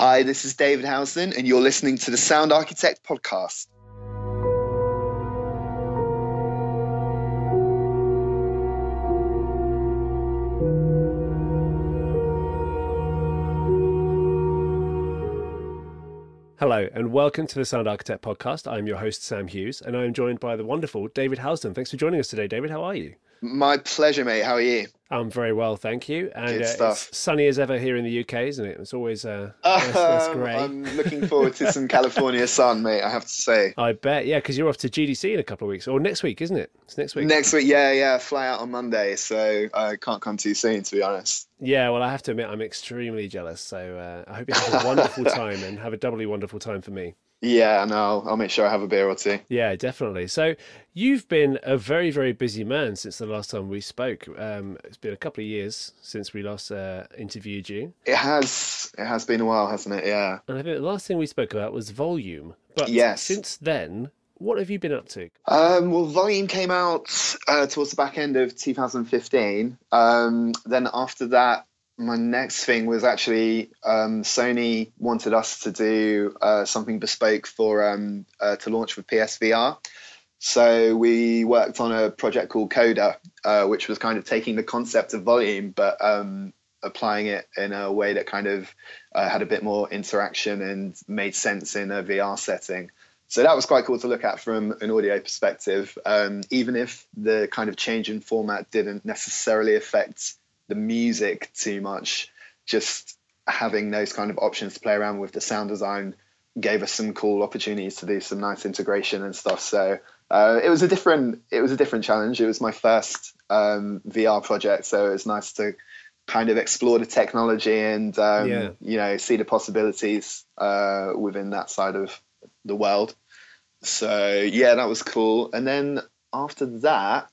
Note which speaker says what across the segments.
Speaker 1: Hi, this is David Housden, and you're listening to the Sound Architect podcast.
Speaker 2: Hello, and welcome to the Sound Architect podcast. I'm your host, Sam Hughes, and I'm joined by the wonderful David Housden. Thanks for joining us today, David. How are you?
Speaker 1: My pleasure, mate. How are you?
Speaker 2: I'm very well, thank you. And uh, it's sunny as ever here in the UK, isn't it? It's always uh, nice, nice
Speaker 1: Um,
Speaker 2: grey.
Speaker 1: I'm looking forward to some California sun, mate. I have to say.
Speaker 2: I bet, yeah, because you're off to GDC in a couple of weeks, or next week, isn't it? It's next week.
Speaker 1: Next week, yeah, yeah, fly out on Monday, so I can't come too soon, to be honest.
Speaker 2: Yeah, well, I have to admit, I'm extremely jealous. So uh, I hope you have a wonderful time and have a doubly wonderful time for me.
Speaker 1: Yeah, and I'll, I'll make sure I have a beer or two.
Speaker 2: Yeah, definitely. So you've been a very, very busy man since the last time we spoke. Um, it's been a couple of years since we last uh, interviewed you.
Speaker 1: It has, it has been a while, hasn't it? Yeah.
Speaker 2: And I think the last thing we spoke about was volume. But
Speaker 1: Yes.
Speaker 2: since then, what have you been up to?
Speaker 1: Um, well, Volume came out uh, towards the back end of 2015. Um, then after that, my next thing was actually um, Sony wanted us to do uh, something bespoke for um, uh, to launch for PSVR. So we worked on a project called Coda, uh, which was kind of taking the concept of volume, but um, applying it in a way that kind of uh, had a bit more interaction and made sense in a VR setting. So that was quite cool to look at from an audio perspective, um, even if the kind of change in format didn't necessarily affect the music too much. Just having those kind of options to play around with the sound design gave us some cool opportunities to do some nice integration and stuff. So uh, it was a different it was a different challenge. It was my first um, VR project, so it was nice to kind of explore the technology and um,
Speaker 2: Yeah.
Speaker 1: you know see the possibilities uh, within that side of the world. So yeah, that was cool. And then after that,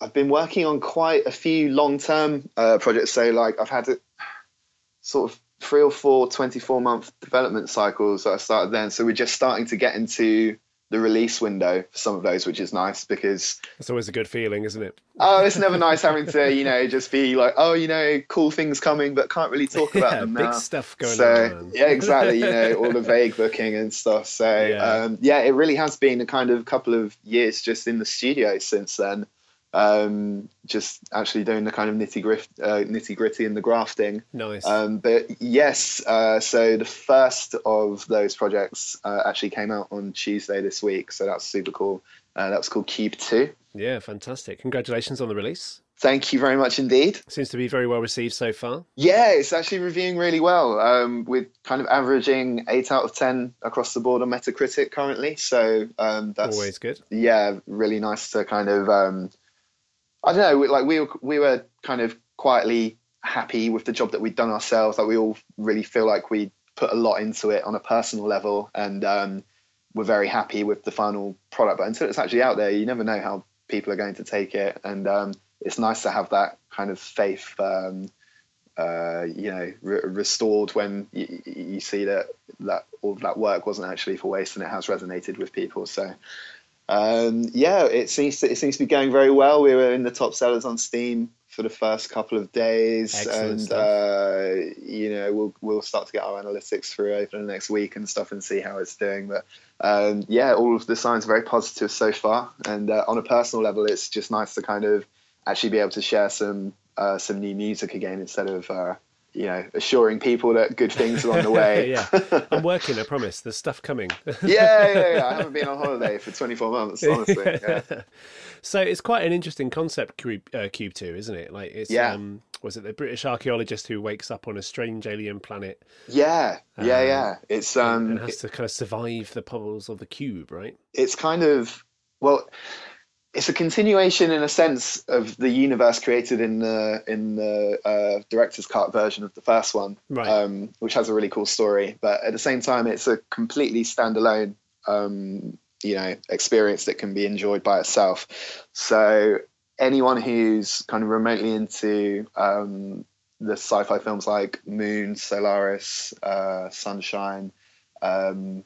Speaker 1: I've been working on quite a few long-term uh, projects. So like I've had sort of three or four 24-month development cycles that I started then. So we're just starting to get into the release window for some of those, which is nice because
Speaker 2: It's always a good feeling, isn't it?
Speaker 1: oh, it's never nice having to you know just be like oh you know cool things coming, but can't really talk about
Speaker 2: yeah,
Speaker 1: them
Speaker 2: big stuff going
Speaker 1: so
Speaker 2: on.
Speaker 1: yeah exactly you know all the vague booking and stuff so
Speaker 2: Yeah.
Speaker 1: um, yeah it really has been a kind of couple of years just in the studio since then um, just actually doing the kind of nitty gritty uh, nitty gritty and the grafting
Speaker 2: Nice.
Speaker 1: um, but yes uh, so the first of those projects uh, actually came out on tuesday this week so that's super cool uh, that was called QUBE 2
Speaker 2: yeah, fantastic. Congratulations on the release.
Speaker 1: thank you very much indeed
Speaker 2: Seems to be very well received so far.
Speaker 1: Yeah, it's actually reviewing really well. Um, with kind of averaging eight out of ten across the board on Metacritic currently. So um, that's
Speaker 2: Always good.
Speaker 1: yeah, really nice to kind of um, I don't know, like we were we were kind of quietly happy with the job that we'd done ourselves. Like we all really feel like we put a lot into it on a personal level, and um, we're very happy with the final product. But until it's actually out there, you never know how people are going to take it, and um, it's nice to have that kind of faith. Um, uh, you know, re- restored when you, you see that that all of that work wasn't actually for waste and it has resonated with people. So, um, yeah, it seems to, it seems to be going very well. We were in the top sellers on Steam for the first couple of days,
Speaker 2: Excellent
Speaker 1: and uh, you know we'll we'll start to get our analytics through over the next week and stuff and see how it's doing. But um, yeah, all of the signs are very positive so far, and uh, on a personal level, it's just nice to kind of actually be able to share some uh, some new music again instead of uh, you know assuring people that good things are on the way.
Speaker 2: yeah, I'm working. I promise. There's stuff coming.
Speaker 1: yeah, yeah, yeah. I haven't been on holiday for 24 months, honestly. Yeah.
Speaker 2: So it's quite an interesting concept, QUBE, uh, QUBE Two, isn't it? Like it's
Speaker 1: Yeah.
Speaker 2: um, was it the British archaeologist who wakes up on a strange alien planet
Speaker 1: Yeah, yeah,
Speaker 2: Um,
Speaker 1: yeah. It's um,
Speaker 2: and has to kind of survive the puzzles of the cube, right?
Speaker 1: it's kind of well, it's a continuation in a sense of the universe created in the in the uh, director's cut version of the first one,
Speaker 2: Right.
Speaker 1: um, which has a really cool story. But at the same time, it's a completely standalone, um, you know, experience that can be enjoyed by itself. So anyone who's kind of remotely into um, the sci-fi films like Moon, Solaris, uh, Sunshine, um,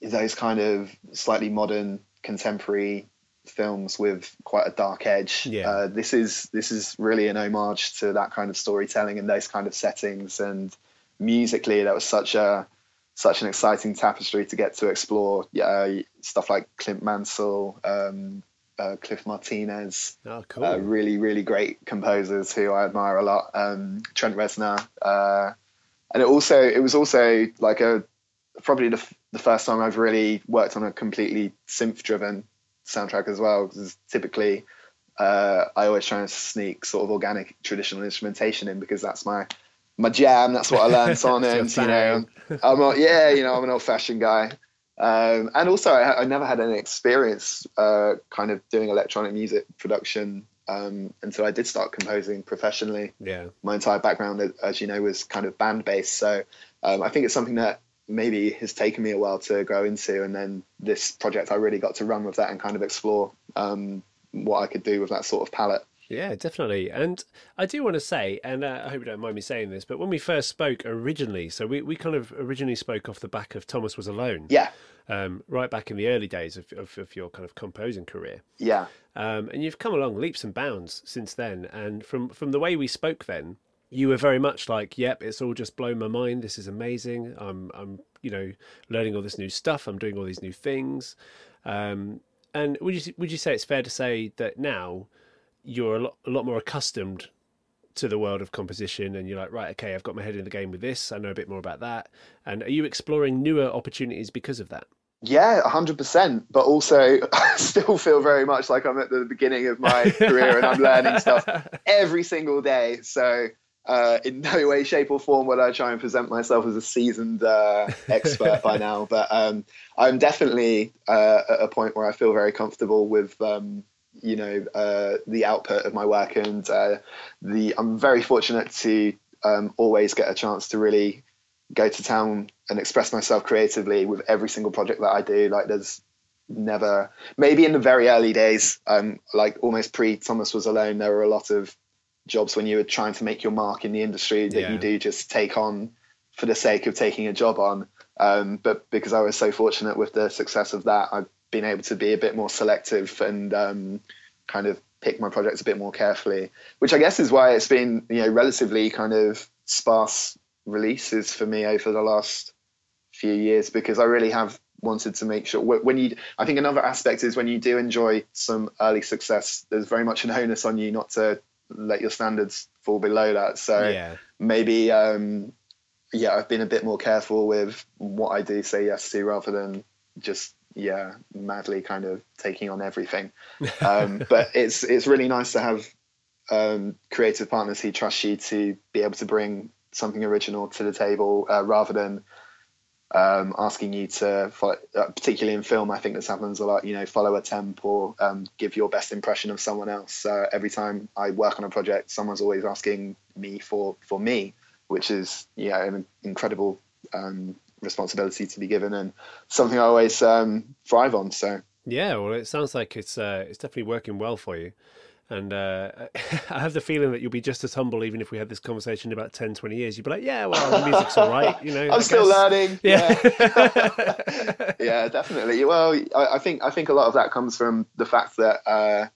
Speaker 1: those kind of slightly modern contemporary films with quite a dark edge.
Speaker 2: Yeah.
Speaker 1: Uh, this is this is really an homage to that kind of storytelling and those kind of settings and musically, that was such a such an exciting tapestry to get to explore. Yeah, stuff like Clint Mansell, um, uh, Cliff Martinez.
Speaker 2: Oh, cool.
Speaker 1: Uh, really, really great composers who I admire a lot. Um, Trent Reznor. Uh, and it also, it was also like a, probably the, the first time I've really worked on a completely synth driven soundtrack as well. Because typically, uh, I always try and sneak sort of organic traditional instrumentation in because that's my, my jam. That's what I learned on it. you know, I'm not, yeah, you know, I'm an old fashioned guy. Um, and also, I, I, never had any experience uh, kind of doing electronic music production um, until I did start composing professionally.
Speaker 2: Yeah.
Speaker 1: My entire background, as you know, was kind of band based. So um, I think it's something that maybe has taken me a while to grow into. And then this project, I really got to run with that and kind of explore um, what I could do with that sort of palette.
Speaker 2: Yeah, definitely. And I do want to say, and uh, I hope you don't mind me saying this, but when we first spoke originally, so we, we kind of originally spoke off the back of Thomas Was Alone.
Speaker 1: Yeah.
Speaker 2: Um, right back in the early days of, of, of your kind of composing career.
Speaker 1: Yeah.
Speaker 2: Um, and you've come along leaps and bounds since then. And from, from the way we spoke then, you were very much like, "Yep, it's all just blown my mind. This is amazing. I'm, I'm, you know, learning all this new stuff. I'm doing all these new things." Um, and would you would you say it's fair to say that now you're a lot, a lot more accustomed to the world of composition and you're like right okay i've got my head in the game with this i know a bit more about that and are you exploring newer opportunities because of that
Speaker 1: yeah 100% but also i still feel very much like i'm at the beginning of my career and i'm learning stuff every single day so uh, in no way shape or form would i try and present myself as a seasoned uh, expert by now but um, i'm definitely uh, at a point where i feel very comfortable with um, you know uh, the output of my work, and uh, the I'm very fortunate to um, always get a chance to really go to town and express myself creatively with every single project that I do. Like there's never maybe in the very early days, um, like almost pre Thomas was alone, there were a lot of jobs when you were trying to make your mark in the industry that yeah. you do just take on for the sake of taking a job on. Um, but because I was so fortunate with the success of that, I've been able to be a bit more selective and um, kind of pick my projects a bit more carefully, which I guess is why it's been you know relatively kind of sparse releases for me over the last few years because I really have wanted to make sure when you I think another aspect is when you do enjoy some early success there's very much an onus on you not to let your standards fall below that so
Speaker 2: yeah.
Speaker 1: maybe um yeah I've been a bit more careful with what I do say yes to rather than just yeah, madly kind of taking on everything. Um, but it's it's really nice to have um, creative partners who trust you to be able to bring something original to the table uh, rather than um, asking you to, follow, uh, particularly in film, I think this happens a lot. You know, follow a temp or um, give your best impression of someone else. Uh, every time I work on a project, someone's always asking me for for me, which is yeah an incredible um, responsibility to be given and something I always um, thrive on. So
Speaker 2: yeah, well, it sounds like it's uh, it's definitely working well for you. And uh, I have the feeling that you'll be just as humble even if we had this conversation in about 10, 20 years. You'd be like, yeah, well, the music's all right. You know,
Speaker 1: I'm I still guess. learning. Yeah. Yeah. yeah, definitely. Well, I, I, think I think a lot of that comes from the fact that uh,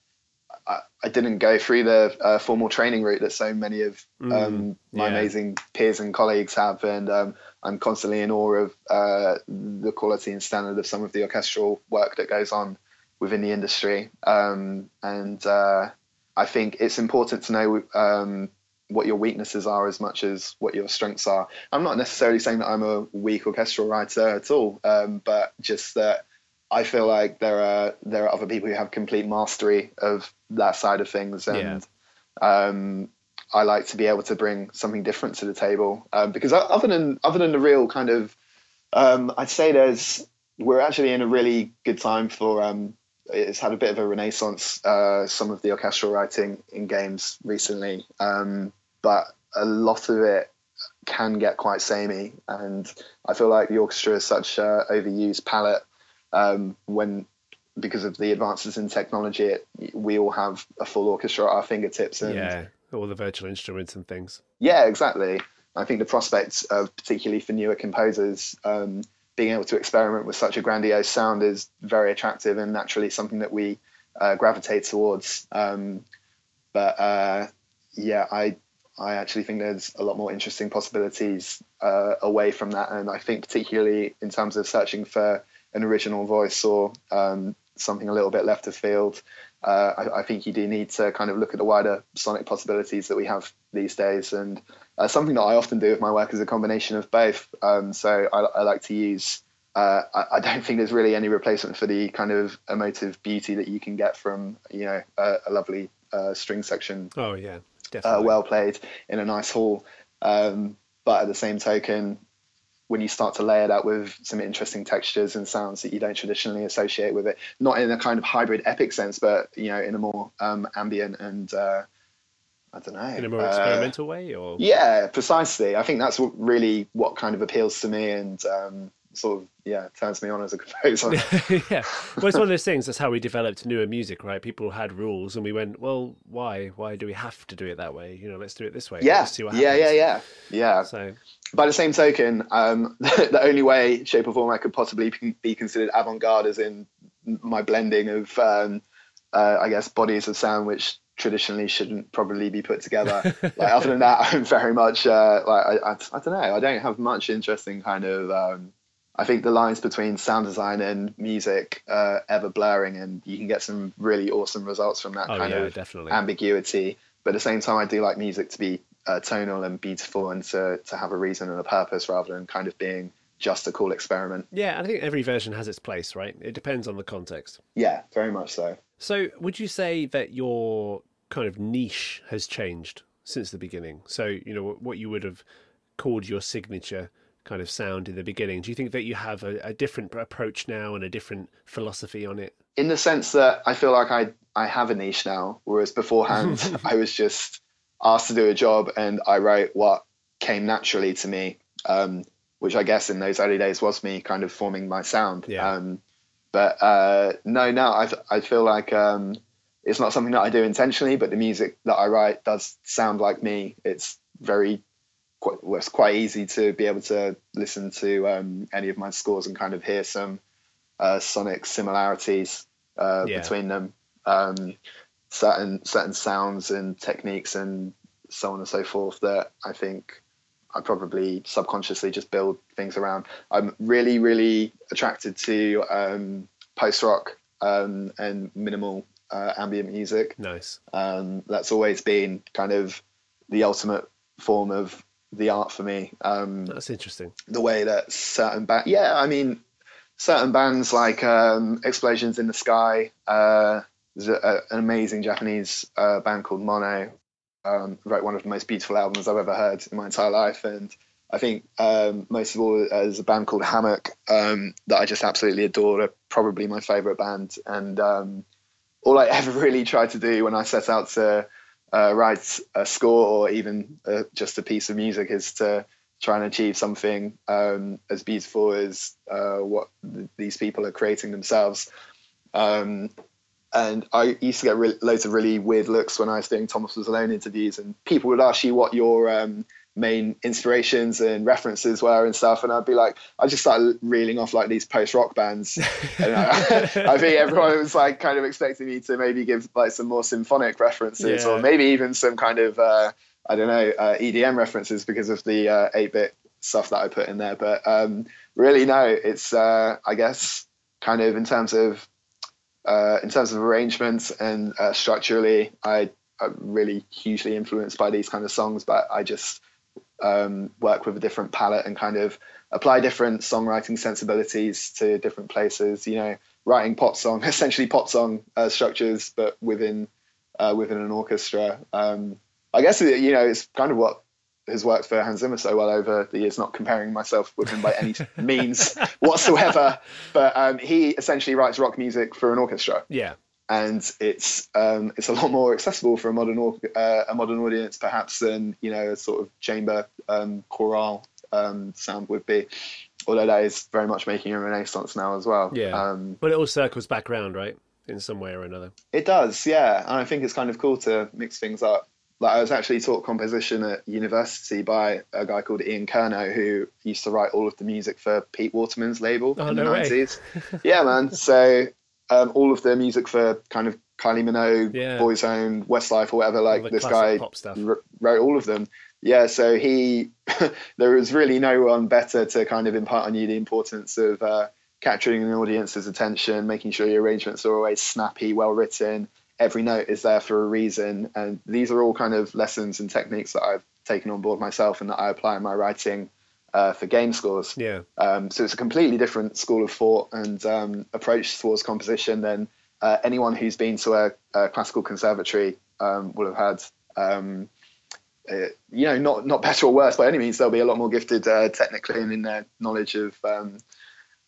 Speaker 1: I, I, didn't go through the uh, formal training route that so many of mm, um, my yeah. amazing peers and colleagues have. And um, I'm constantly in awe of uh, the quality and standard of some of the orchestral work that goes on within the industry. Um, and uh, I think it's important to know um, what your weaknesses are as much as what your strengths are. I'm not necessarily saying that I'm a weak orchestral writer at all, um, but just that I feel like there are there are other people who have complete mastery of that side of things, and yeah. um, I like to be able to bring something different to the table um, because other than other than the real kind of, um, I'd say there's we're actually in a really good time for. It's had a bit of a renaissance. Uh, some of the orchestral writing in games recently, um, but a lot of it can get quite samey, and I feel like the orchestra is such a overused palette um, when because of the advances in technology, it, we all have a full orchestra at our fingertips. And
Speaker 2: yeah all the virtual instruments and things.
Speaker 1: Yeah, exactly. I think the prospects of particularly for newer composers um, being able to experiment with such a grandiose sound is very attractive and naturally something that we uh, gravitate towards. Um, but uh, yeah, I I actually think there's a lot more interesting possibilities uh, away from that, and I think particularly in terms of searching for an original voice or um, something a little bit left of field. Uh, I, I, think you do need to kind of look at the wider sonic possibilities that we have these days, and uh, something that I often do with my work is a combination of both. Um, so I, I, like to use. Uh, I, I, don't think there's really any replacement for the kind of emotive beauty that you can get from you know a, a lovely uh, string section.
Speaker 2: Oh yeah,
Speaker 1: uh,
Speaker 2: definitely.
Speaker 1: well played in a nice hall. Um, but at the same token, when you start to layer that with some interesting textures and sounds that you don't traditionally associate with it, not in a kind of hybrid epic sense, but you know, in a more um, ambient and uh, I don't know,
Speaker 2: in a more uh, experimental way, or
Speaker 1: yeah, precisely. I think that's what really what kind of appeals to me, and um, sort of yeah turns me on as a composer.
Speaker 2: yeah, well, it's one of those things. That's how we developed newer music, right? People had rules, and we went, well, why? Why do we have to do it that way? You know, let's do it this way.
Speaker 1: Yeah, yeah, yeah, yeah, yeah.
Speaker 2: So,
Speaker 1: by the same token, um, the only way, shape, or form I could possibly be considered avant-garde is in my blending of, um, uh, I guess, bodies of sound which traditionally shouldn't probably be put together. like other than that, I'm very much uh, like I, I, I, don't know. I don't have much interest in kind of um, I think the lines between sound design and music uh, ever blurring, and you can get some really awesome results from that
Speaker 2: oh,
Speaker 1: kind
Speaker 2: yeah,
Speaker 1: of
Speaker 2: definitely.
Speaker 1: ambiguity. But at the same time, I do like music to be uh, tonal and beautiful, and to to have a reason and a purpose rather than kind of being just a cool experiment.
Speaker 2: Yeah, I think every version has its place, right? It depends on the context.
Speaker 1: Yeah, very much so.
Speaker 2: So, would you say that your kind of niche has changed since the beginning? So, you know, what you would have called your signature kind of sound in the beginning. Do you think that you have a, a, different approach now and a different philosophy on it?
Speaker 1: In the sense that I feel like I I have a niche now, whereas beforehand I was just asked to do a job and I wrote what came naturally to me, um, which I guess in those early days was me kind of forming my sound.
Speaker 2: Yeah.
Speaker 1: Um, but uh, no, now I I feel like um, it's not something that I do intentionally, but the music that I write does sound like me. It's very quite, well, it's quite easy to be able to listen to um, any of my scores and kind of hear some uh, sonic similarities uh,
Speaker 2: Yeah.
Speaker 1: between them. Um, certain certain sounds and techniques and so on and so forth that I think I probably subconsciously just build things around. I'm really really attracted to um, post rock um, and minimal uh, ambient music.
Speaker 2: Nice.
Speaker 1: Um, that's always been kind of the ultimate form of the art for me. Um,
Speaker 2: That's interesting.
Speaker 1: the way that certain band, yeah, I mean, certain bands like um, Explosions in the Sky. Uh, there's a, an amazing Japanese uh, band called Mono. Um, wrote one of the most beautiful albums I've ever heard in my entire life, and I think um, most of all, there's a band called Hammock um, that I just absolutely adore. They're probably my favorite band, and um, all I ever really tried to do when I set out to uh, write a score or even uh, just a piece of music is to try and achieve something um, as beautiful as uh, what th- these people are creating themselves. Um, and I used to get re- loads of really weird looks when I was doing Thomas Was Alone interviews, and people would ask you what your um, main inspirations and references were and stuff, and I'd be like, I just started reeling off like these post rock bands, and I, I think everyone was like kind of expecting me to maybe give like some more symphonic references,
Speaker 2: Yeah.
Speaker 1: or maybe even some kind of uh, I don't know uh, EDM references because of the uh, eight bit stuff that I put in there. But um, really, no, it's uh, I guess kind of in terms of uh, in terms of arrangements and uh, structurally, I, I'm really hugely influenced by these kind of songs. But I just um, work with a different palette and kind of apply different songwriting sensibilities to different places. You know, writing pop song, essentially pop song uh, structures, but within uh, within an orchestra. Um, I guess you know it's kind of what has worked for Hans Zimmer so well over the years. Not comparing myself with him by any means whatsoever, but um, he essentially writes rock music for an orchestra
Speaker 2: Yeah.
Speaker 1: And it's um, it's a lot more accessible for a modern uh, a modern audience perhaps than you know a sort of chamber um, chorale um, sound would be. Although that is very much making a renaissance now as well.
Speaker 2: Yeah.
Speaker 1: Um,
Speaker 2: But it all circles back around, right? In some way or another.
Speaker 1: it does, yeah, and I think it's kind of cool to mix things up. Like I was actually taught composition at university by a guy called Ian Kerno who used to write all of the music for Pete Waterman's label
Speaker 2: Oh,
Speaker 1: in
Speaker 2: no
Speaker 1: the nineties. yeah, man. So um, all of the music for kind of Kylie Minogue,
Speaker 2: Yeah.
Speaker 1: Boyzone, Westlife, or whatever. Like this guy wrote all of them. Yeah, so he, there was really no one better to kind of impart on you the importance of uh, capturing an audience's attention, making sure your arrangements are always snappy, well written. Every note is there for a reason, and these are all kind of lessons and techniques that I've taken on board myself and that I apply in my writing uh, for game scores.
Speaker 2: Yeah.
Speaker 1: Um, so it's a completely different school of thought and um, approach towards composition than uh, anyone who's been to a, a classical conservatory um, will have had. Um, uh, you know, not not better or worse by any means. They'll be a lot more gifted uh, technically and in their knowledge of um,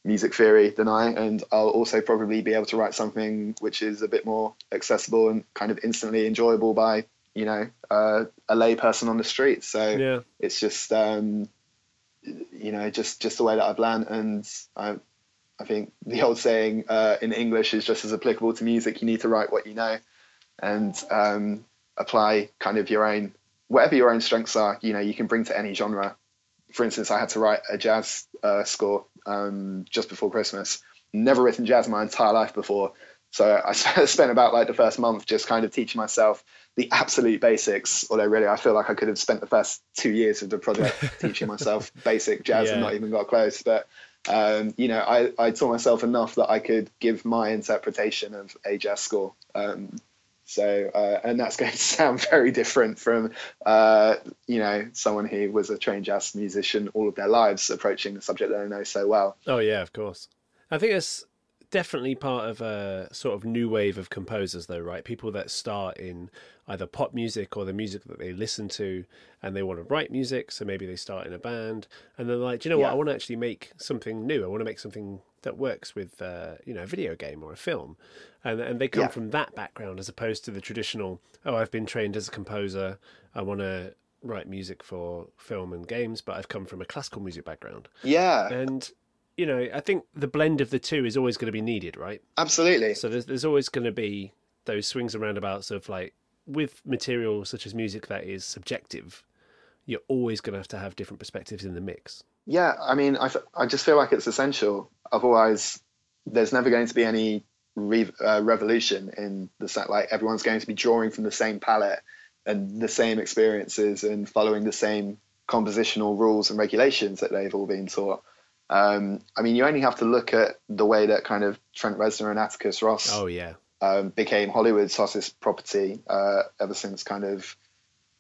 Speaker 1: music theory than I, and I'll also probably be able to write something which is a bit more accessible and kind of instantly enjoyable by you know uh, a lay person on the street. So
Speaker 2: Yeah.
Speaker 1: it's just um, you know just just the way that I've learned, and I I think the old saying uh, in English is just as applicable to music. You need to write what you know, and um, apply kind of your own whatever your own strengths are. You know, you can bring to any genre. For instance, I had to write a jazz uh, score um, just before Christmas. Never written jazz my entire life before. So I spent about like the first month just kind of teaching myself the absolute basics. Although really, I feel like I could have spent the first two years of the project teaching myself basic jazz and not even got close. But um, you know, I, I taught myself enough that I could give my interpretation of a jazz score. Um, so, uh, and that's going to sound very different from, uh, you know, someone who was a trained jazz musician all of their lives approaching the subject that I know so well.
Speaker 2: Oh yeah, of course. I think it's definitely part of a sort of new wave of composers, though, right? People that start in either pop music or the music that they listen to, and they want to write music. So maybe they start in a band, and they're like, Do you know what?
Speaker 1: Yeah.
Speaker 2: I want to actually make something new. I want to make something that works with, uh, you know, a video game or a film, and and they come
Speaker 1: Yeah.
Speaker 2: from that background as opposed to the traditional. Oh, I've been trained as a composer. I want to write music for film and games, but I've come from a classical music background.
Speaker 1: Yeah,
Speaker 2: And you know, I think the blend of the two is always going to be needed, right?
Speaker 1: absolutely.
Speaker 2: So there's there's always going to be those swings and roundabouts of like with material such as music that is subjective. You're always going to have to have different perspectives in the mix.
Speaker 1: Yeah, I mean, I, f- I just feel like it's essential. Otherwise, there's never going to be any re- uh, revolution in the set. Like everyone's going to be drawing from the same palette and the same experiences and following the same compositional rules and regulations that they've all been taught. Um, I mean, you only have to look at the way that kind of Trent Reznor and Atticus Ross
Speaker 2: Oh yeah,
Speaker 1: um, became Hollywood's hottest property uh, ever since kind of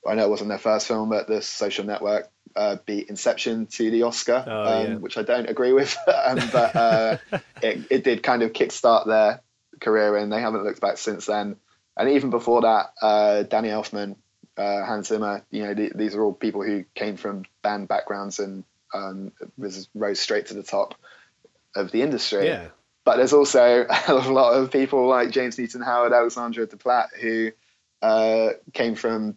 Speaker 1: I know it wasn't their first film, but the Social Network uh, beat Inception to the Oscar,
Speaker 2: Oh,
Speaker 1: um,
Speaker 2: yeah.
Speaker 1: which I don't agree with, um, but uh, it, it did kind of kickstart their career, and they haven't looked back since then. And even before that, uh, Danny Elfman, uh, Hans Zimmer, you know, th- these are all people who came from band backgrounds and um, was rose straight to the top of the industry.
Speaker 2: yeah,
Speaker 1: But there's also a lot of people like James Newton Howard, Alexandre Desplat, who uh, came from,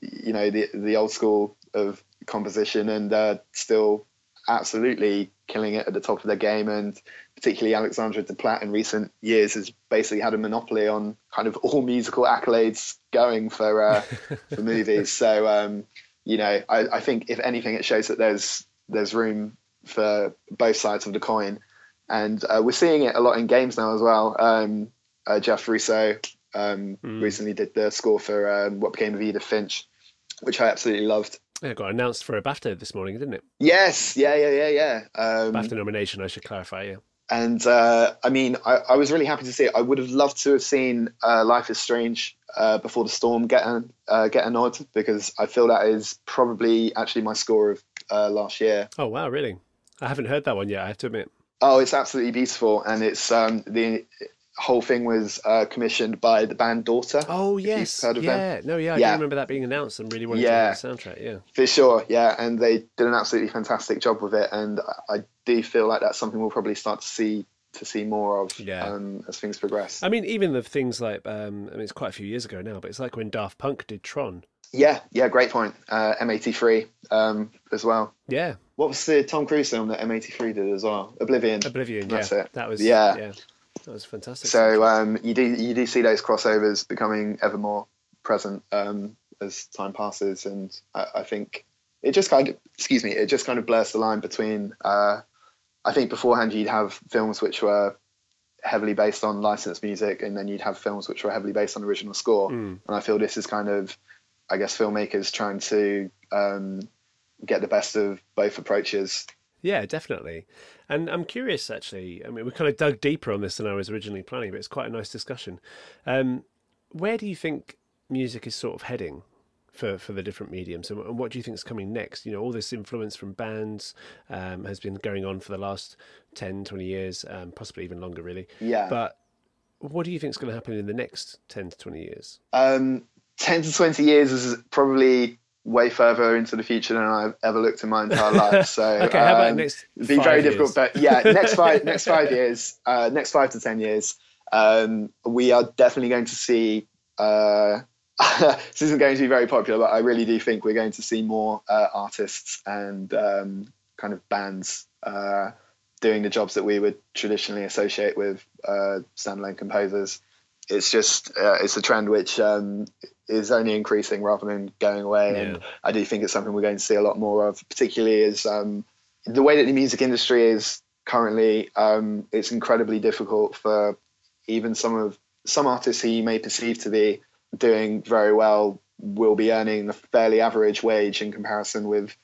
Speaker 1: you know, the the old school of composition and uh, still absolutely killing it at the top of their game. And particularly Alexandre Desplat in recent years has basically had a monopoly on kind of all musical accolades going for uh, for movies. So um, you know, I, I think if anything, it shows that there's there's room for both sides of the coin and uh, we're seeing it a lot in games now as well. Um, uh, Jeff Russo um,
Speaker 2: Mm.
Speaker 1: recently did the score for um, what became of Edith Finch, which I absolutely loved.
Speaker 2: it got announced for a BAFTA this morning, didn't it?
Speaker 1: Yes, yeah, yeah, yeah, yeah. Um,
Speaker 2: BAFTA nomination, I should clarify. Yeah,
Speaker 1: and uh, I mean, I, I was really happy to see it. I would have loved to have seen uh, Life is Strange uh, before the storm get a uh, get a nod because I feel that is probably actually my score of uh, last year.
Speaker 2: Oh wow, really? I haven't heard that one yet. I have to admit.
Speaker 1: Oh, it's absolutely beautiful, and it's um, the whole thing was uh, commissioned by the band Daughter.
Speaker 2: Oh yes,
Speaker 1: heard of them.
Speaker 2: yeah. No, yeah, I
Speaker 1: Yeah.
Speaker 2: do remember that being announced and really wanted
Speaker 1: Yeah.
Speaker 2: to hear the soundtrack. Yeah.
Speaker 1: For sure, yeah, and they did an absolutely fantastic job with it, and I- I do feel like that's something we'll probably start to see to see more of
Speaker 2: Yeah.
Speaker 1: um, as things progress.
Speaker 2: I mean, even the things like, um, I mean, it's quite a few years ago now, but it's like when Daft Punk did Tron.
Speaker 1: Yeah, yeah, great point. Uh, M83 um, as well.
Speaker 2: Yeah,
Speaker 1: What was the Tom Cruise film that M83 did as well? Oblivion.
Speaker 2: Oblivion.
Speaker 1: That's
Speaker 2: yeah,
Speaker 1: it.
Speaker 2: that was
Speaker 1: Yeah.
Speaker 2: yeah, that was fantastic.
Speaker 1: So um, you do you do see those crossovers becoming ever more present um, as time passes, and I, I think it just kind of excuse me, it just kind of blurs the line between. Uh, I think beforehand you'd have films which were heavily based on licensed music, and then you'd have films which were heavily based on original score.
Speaker 2: Mm.
Speaker 1: And I feel this is kind of, I guess, filmmakers trying to um, get the best of both approaches.
Speaker 2: Yeah, definitely. And I'm curious, actually. I mean, we kind of dug deeper on this than I was originally planning, but it's quite a nice discussion. Um, where do you think music is sort of heading for, for the different mediums, and, what do you think is coming next? You know, all this influence from bands um, has been going on for the last 10, 20 years, um, possibly even longer, really.
Speaker 1: Yeah.
Speaker 2: But what do you think is going to happen in the next 10 to 20 years?
Speaker 1: Um, 10 to 20 years is probably way further into the future than I've ever looked in my entire life. So
Speaker 2: okay, how about
Speaker 1: um,
Speaker 2: next?
Speaker 1: it'd be very
Speaker 2: years?
Speaker 1: difficult, but yeah, next five next five years, uh, next five to ten years, um, we are definitely going to see. Uh, this isn't going to be very popular, but I really do think we're going to see more uh, artists and um, kind of bands uh, doing the jobs that we would traditionally associate with uh, standalone composers. It's just uh, it's a trend which um, is only increasing rather than going away, and I do think it's something we're going to see a lot more of, particularly as um, the way that the music industry is currently. Um, it's incredibly difficult for even some of some artists who you may perceive to be doing very well will be earning a fairly average wage in comparison with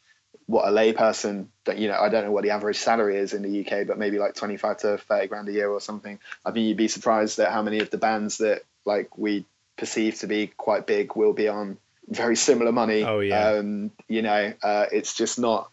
Speaker 1: what a layperson that you know I don't know what the average salary is in the UK, but maybe like twenty five to thirty grand a year or something. I mean, you'd be surprised at how many of the bands that like we perceive to be quite big will be on very similar money.
Speaker 2: Oh, yeah.
Speaker 1: Um, you know, uh, it's just not.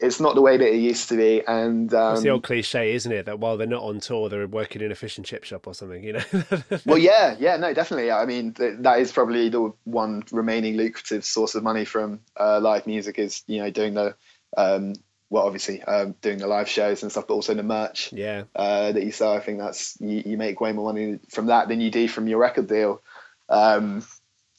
Speaker 1: It's not the way that it used to be, and um,
Speaker 2: It's the old cliche, isn't it? That while they're not on tour, they're working in a fish and chip shop or something. You know.
Speaker 1: well, yeah, yeah, no, definitely. I mean, th- that is probably the one remaining lucrative source of money from uh, live music is you know doing the um, well, obviously um, doing the live shows and stuff, but also the merch
Speaker 2: yeah.
Speaker 1: uh, that you sell. I think that's you, you make way more money from that than you do from your record deal. Um,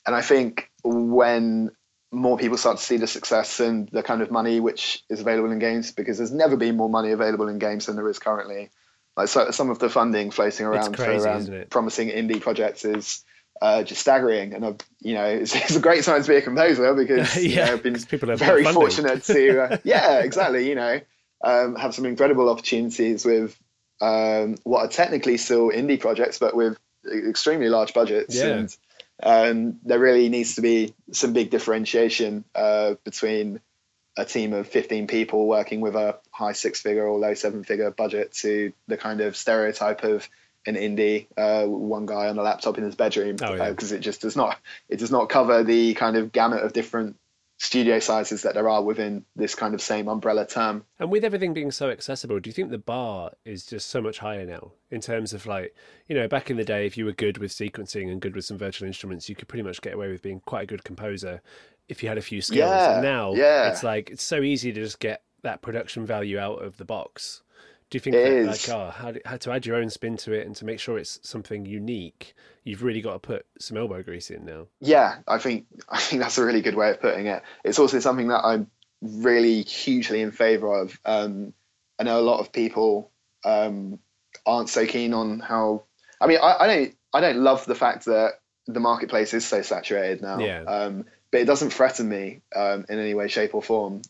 Speaker 1: and I think when more people start to see the success and the kind of money which is available in games, because there's never been more money available in games than there is currently. Like so, some of the funding floating around
Speaker 2: crazy,
Speaker 1: for um, promising indie projects is uh, just staggering. And I've, you know, it's, it's a great time to be a composer because you know, I've been
Speaker 2: people
Speaker 1: very fortunate to, uh, yeah, exactly. You know, um, have some incredible opportunities with um, what are technically still indie projects, but with extremely large budgets.
Speaker 2: Yeah.
Speaker 1: And um, there really needs to be some big differentiation uh, between a team of 15 people working with a high six figure or low seven figure budget to the kind of stereotype of an indie, uh, one guy on a laptop in his bedroom,
Speaker 2: Oh, yeah.
Speaker 1: because it just does not it does not cover the kind of gamut of different studio sizes that there are within this kind of same umbrella term.
Speaker 2: And with everything being so accessible, do you think the bar is just so much higher now in terms of like, you know, back in the day, if you were good with sequencing and good with some virtual instruments, you could pretty much get away with being quite a good composer if you had a few skills.
Speaker 1: Yeah,
Speaker 2: and now
Speaker 1: yeah.
Speaker 2: it's like, it's so easy to just get that production value out of the box. Do you think that, like, oh, how, how to add your own spin to it and to make sure it's something unique, you've really got to put some elbow grease in now?
Speaker 1: Yeah, I think I think that's a really good way of putting it. It's also something that I'm really hugely in favour of. Um, I know a lot of people um, aren't so keen on how. I mean, I, I don't I don't love the fact that the marketplace is so saturated now.
Speaker 2: Yeah.
Speaker 1: Um, but it doesn't threaten me um, in any way, shape, or form.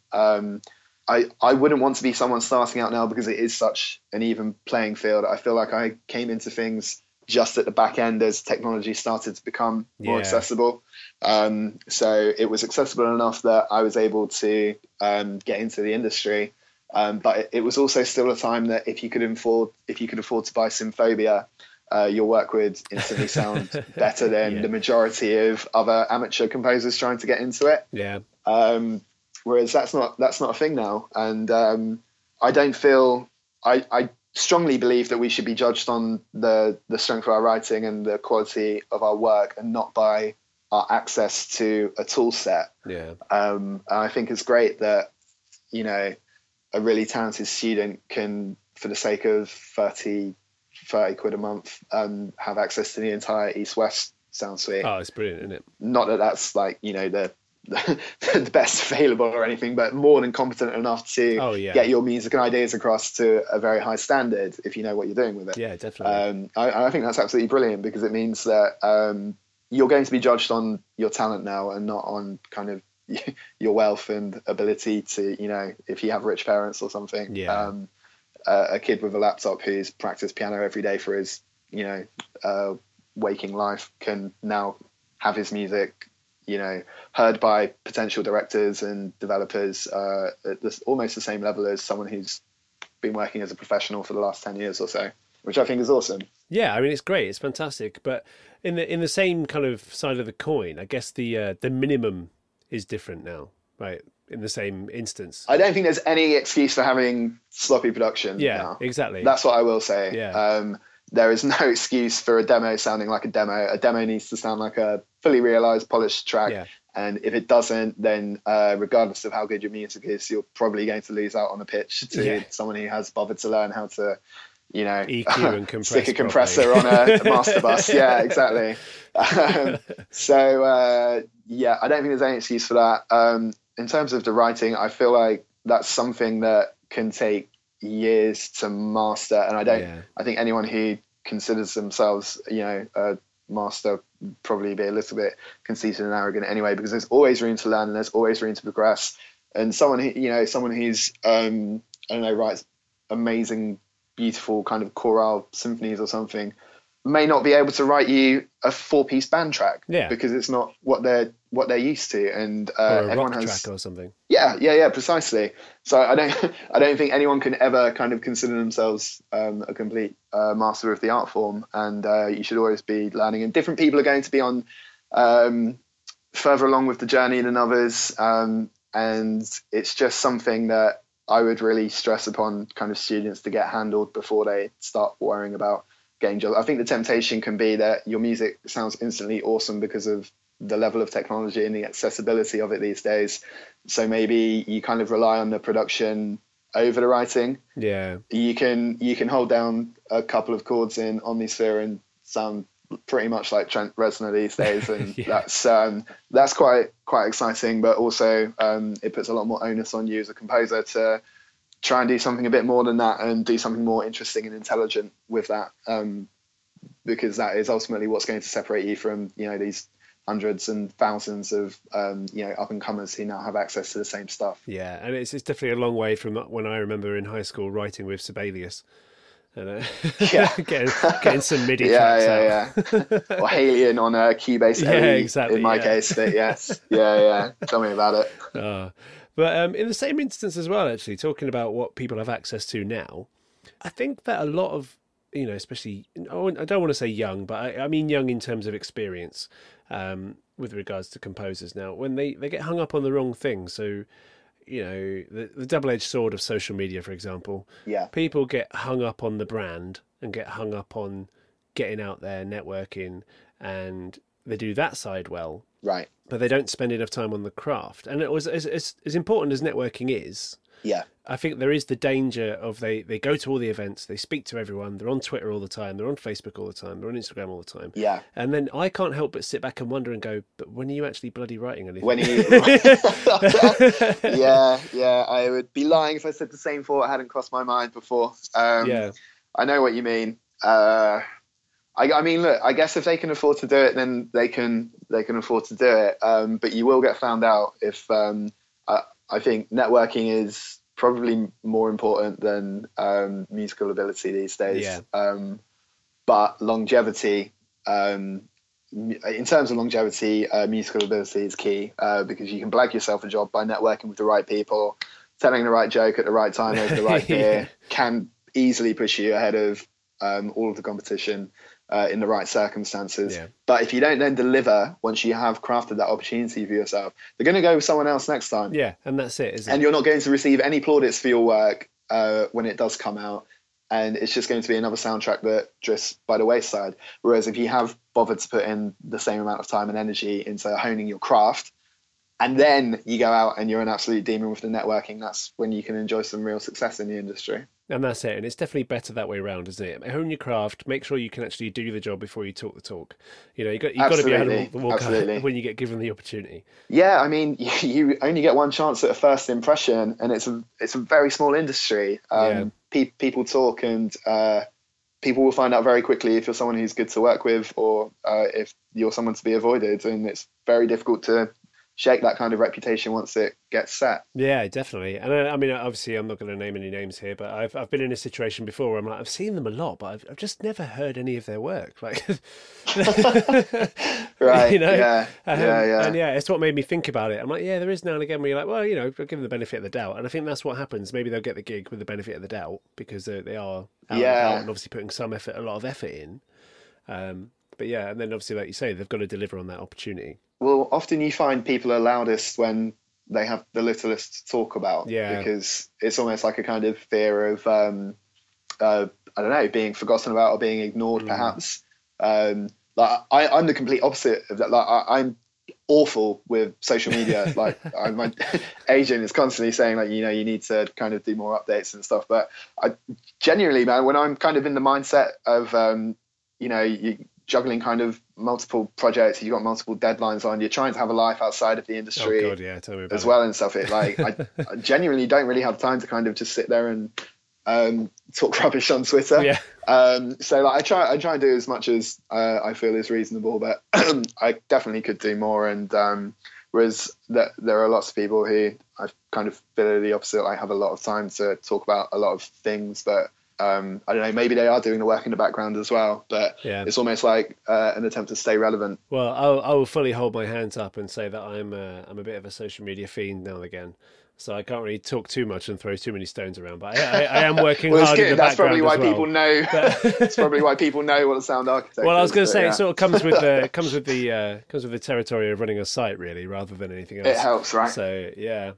Speaker 1: I, I wouldn't want to be someone starting out now because it is such an even playing field. I feel like I came into things just at the back end as technology started to become more
Speaker 2: Yeah.
Speaker 1: accessible. Um, so it was accessible enough that I was able to um, get into the industry. Um, but it, it was also still a time that if you could afford if you could afford to buy Symphobia, uh, your work would instantly sound better than
Speaker 2: Yeah.
Speaker 1: the majority of other amateur composers trying to get into it.
Speaker 2: Yeah.
Speaker 1: Um, whereas that's not that's not a thing now, and um, I don't feel I, I strongly believe that we should be judged on the the strength of our writing and the quality of our work, and not by our access to a tool set.
Speaker 2: Yeah.
Speaker 1: Um, and I think it's great that you know a really talented student can, for the sake of 30, 30 quid a month, um, have access to the entire East West sound suite
Speaker 2: Oh, it's brilliant, isn't it?
Speaker 1: not that that's like you know the the best available or anything, but more than competent enough to
Speaker 2: Oh, yeah.
Speaker 1: get your music and ideas across to a very high standard if you know what you're doing with it.
Speaker 2: Yeah, definitely.
Speaker 1: Um, I, I think that's absolutely brilliant because it means that um, you're going to be judged on your talent now and not on kind of your wealth and ability to, you know, if you have rich parents or something.
Speaker 2: Yeah.
Speaker 1: Um, uh, a kid with a laptop who's practiced piano every day for his you know uh, waking life can now have his music you know heard by potential directors and developers uh, at this, almost the same level as someone who's been working as a professional for the last 10 years or so which i think is awesome.
Speaker 2: Yeah i mean it's great. It's fantastic. But in the in the same kind of side of the coin i guess the uh, the minimum is different now right? In the same instance.
Speaker 1: I don't think there's any excuse for having sloppy production
Speaker 2: yeah
Speaker 1: now.
Speaker 2: exactly.
Speaker 1: That's what i will say.
Speaker 2: Yeah.
Speaker 1: um, there is no excuse for a demo sounding like a demo a demo needs to sound like a fully realized polished track
Speaker 2: yeah
Speaker 1: And if it doesn't, then uh, regardless of how good your music is, you're probably going to lose out on a pitch to
Speaker 2: Yeah.
Speaker 1: someone who has bothered to learn how to, you know,
Speaker 2: EQ and compress
Speaker 1: stick a compressor on a, master bus. Yeah, exactly. Um, so uh, yeah, I don't think there's any excuse for that. Um, in terms of the writing, I feel like that's something that can take years to master, and I don't.
Speaker 2: Yeah.
Speaker 1: I think anyone who considers themselves, you know, a master probably be a little bit conceited and arrogant anyway, because there's always room to learn and there's always room to progress. And someone who, you know, someone who's, um, I don't know, writes amazing, beautiful kind of chorale symphonies or something, may not be able to write you a four-piece band track,
Speaker 2: Yeah.
Speaker 1: because it's not what they're what they're used to, and uh,
Speaker 2: or a
Speaker 1: everyone has
Speaker 2: track or something
Speaker 1: yeah, yeah, yeah, precisely. So I don't, I don't think anyone can ever kind of consider themselves um, a complete uh, master of the art form, and uh, you should always be learning. And different people are going to be on um, further along with the journey than others, um, and it's just something that I would really stress upon kind of students to get handled before they start worrying about getting jobs. I think the temptation can be that your music sounds instantly awesome because of the level of technology and the accessibility of it these days. So maybe you kind of rely on the production over the writing.
Speaker 2: yeah
Speaker 1: You can you can hold down a couple of chords in Omnisphere and sound pretty much like Trent Reznor these days, and
Speaker 2: Yeah.
Speaker 1: that's um, that's quite quite exciting. But also um, it puts a lot more onus on you as a composer to try and do something a bit more than that and do something more interesting and intelligent with that, um, because that is ultimately what's going to separate you from you know these hundreds and thousands of um, you know up and comers who now have access to the same stuff.
Speaker 2: Yeah, and it's it's definitely a long way from when I remember in high school writing with Sibelius. And, uh,
Speaker 1: Yeah.
Speaker 2: getting, getting some MIDI
Speaker 1: yeah,
Speaker 2: tracks
Speaker 1: yeah,
Speaker 2: out.
Speaker 1: yeah. or Halion on a Cubase
Speaker 2: Yeah, exactly,
Speaker 1: in my
Speaker 2: yeah.
Speaker 1: case, but yes, yeah, yeah. Tell me about it.
Speaker 2: Ah. But um, in the same instance as well, actually, talking about what people have access to now, I think that a lot of, you know, especially, I don't want to say young, but I, I mean young in terms of experience um, with regards to composers now, when they, they get hung up on the wrong thing. So, you know, the, the double edged sword of social media, for example,
Speaker 1: Yeah,
Speaker 2: people get hung up on the brand and get hung up on getting out there, networking, and they do that side well
Speaker 1: right.
Speaker 2: But they don't spend enough time on the craft. And it was as, as, as important as networking is.
Speaker 1: Yeah,
Speaker 2: I think there is the danger of they, they go to all the events, they speak to everyone, they're on Twitter all the time, they're on Facebook all the time, they're on Instagram all the time.
Speaker 1: yeah.
Speaker 2: And then I can't help but sit back and wonder and go, but when are you actually bloody writing anything?
Speaker 1: When are you, yeah, yeah. I would be lying if I said the same thought hadn't crossed my mind before. Um,
Speaker 2: yeah,
Speaker 1: I know what you mean. Uh, I, I mean, look. I guess if they can afford to do it, then they can they can afford to do it. Um, but you will get found out if. Um, I, I think networking is probably more important than um, musical ability these days.
Speaker 2: Yeah.
Speaker 1: Um, but longevity, um, in terms of longevity, uh, musical ability is key uh, because you can blag yourself a job by networking with the right people, telling the right joke at the right time over the right beer
Speaker 2: Yeah.
Speaker 1: can easily push you ahead of um, all of the competition uh, in the right circumstances.
Speaker 2: Yeah.
Speaker 1: But if you don't then deliver once you have crafted that opportunity for yourself, they're going to go with someone else next time,
Speaker 2: yeah, and that's it, isn't it?
Speaker 1: and
Speaker 2: it?
Speaker 1: you're not going to receive any plaudits for your work uh, when it does come out. And it's just going to be another soundtrack that drifts by the wayside. Whereas if you have bothered to put in the same amount of time and energy into honing your craft, and then you go out and you're an absolute demon with the networking, that's when you can enjoy some real success in the industry.
Speaker 2: And that's it. And it's definitely better that way around, isn't it? Hone your craft. Make sure you can actually do the job before you talk the talk. You know, you got you got to be able to walk the walk when you get given the opportunity.
Speaker 1: Yeah, I mean, you only get one chance at a first impression, and it's a it's a very small industry.
Speaker 2: Yeah.
Speaker 1: Um, pe- people talk, and uh, people will find out very quickly if you're someone who's good to work with, or uh, if you're someone to be avoided. And it's very difficult to shake that kind of reputation once it gets set.
Speaker 2: Yeah, definitely. And I, I mean, obviously, I'm not going to name any names here, but I've I've been in a situation before where I'm like, I've seen them a lot, but I've, I've just never heard any of their work. Like,
Speaker 1: right? you know, yeah, um, yeah, yeah.
Speaker 2: And yeah, it's what made me think about it. I'm like, yeah, there is now and again where you're like, well, you know, give them the benefit of the doubt, and I think that's what happens. Maybe they'll get the gig with the benefit of the doubt because they, they are yeah, and, and obviously putting some effort, a lot of effort in. Um, but yeah, and then obviously, like you say, they've got to deliver on that opportunity.
Speaker 1: Well, often you find people are loudest when they have the littlest to talk about.
Speaker 2: Yeah.
Speaker 1: Because it's almost like a kind of fear of, um, uh, I don't know, being forgotten about or being ignored, mm. perhaps. Um, like I, I'm the complete opposite of that. Like I, am awful with social media. like I, my agent is constantly saying, like you know, you need to kind of do more updates and stuff. But I genuinely, man, when I'm kind of in the mindset of, um, you know, you, juggling kind of multiple projects, you've got multiple deadlines on, you're trying to have a life outside of the industry
Speaker 2: oh God, yeah,
Speaker 1: as well and stuff. It like I, I, genuinely don't really have time to kind of just sit there and um, talk rubbish on Twitter.
Speaker 2: Yeah.
Speaker 1: Um, so like I try I try and do as much as uh, I feel is reasonable, but I definitely could do more. And um, whereas that there are lots of people who I kind of feel the opposite. I have a lot of time to talk about a lot of things, but um, I don't know, maybe they are doing the work in the background as well, but yeah. it's almost like uh, an attempt to stay relevant.
Speaker 2: Well, I'll, I will fully hold my hands up and say that I'm a, I'm a bit of a social media fiend now and again. So I can't really talk too much and throw too many stones around, but I, I, I am working well, hard. In the
Speaker 1: That's probably why
Speaker 2: well.
Speaker 1: people know. That's probably why people know what a sound architect.
Speaker 2: Well,
Speaker 1: I
Speaker 2: was going
Speaker 1: to
Speaker 2: say
Speaker 1: yeah.
Speaker 2: it sort of comes with the comes with the uh, comes with the territory of running a site, really, rather than anything else.
Speaker 1: It helps, right?
Speaker 2: So yeah.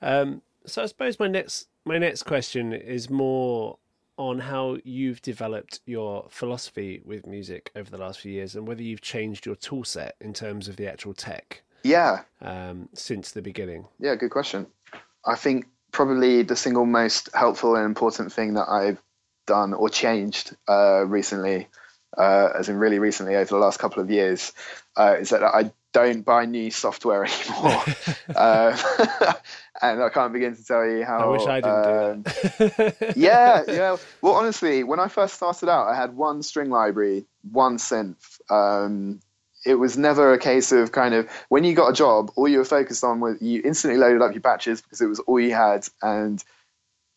Speaker 2: Um, so I suppose my next my next question is more on how you've developed your philosophy with music over the last few years and whether you've changed your tool set in terms of the actual tech.
Speaker 1: Yeah.
Speaker 2: Um, since the beginning.
Speaker 1: Yeah, good question. I think probably the single most helpful and important thing that I've done or changed uh, recently, uh, as in really recently over the last couple of years, uh, is that I don't buy new software anymore. uh, and I can't begin to tell you how.
Speaker 2: I wish I didn't um, do that.
Speaker 1: yeah, yeah. Well, honestly, when I first started out, I had one string library, one synth. Um, it was never a case of kind of when you got a job, all you were focused on was you instantly loaded up your batches because it was all you had, and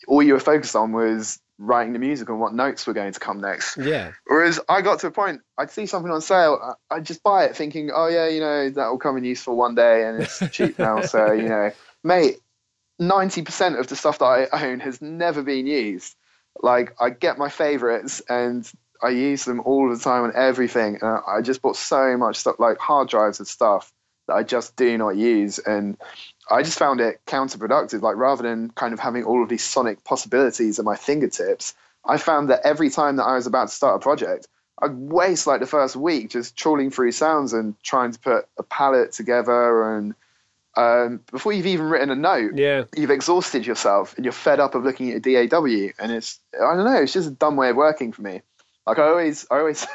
Speaker 1: all you were focused on was writing the music and what notes were going to come next.
Speaker 2: Yeah.
Speaker 1: Whereas I got to a point, I'd see something on sale, I'd just buy it thinking, oh yeah, you know, that will come in useful one day and it's cheap now. So, you know, mate, 90% of the stuff that I own has never been used. Like I get my favorites and I use them all the time on everything. And I just bought so much stuff like hard drives and stuff that I just do not use. And I just found it counterproductive. Like rather than kind of having all of these sonic possibilities at my fingertips, I found that every time that I was about to start a project, I'd waste like the first week just trawling through sounds and trying to put a palette together. And um, before you've even written a note,
Speaker 2: yeah,
Speaker 1: you've exhausted yourself and you're fed up of looking at a DAW. And it's I don't know, it's just a dumb way of working for me. Like I always, I always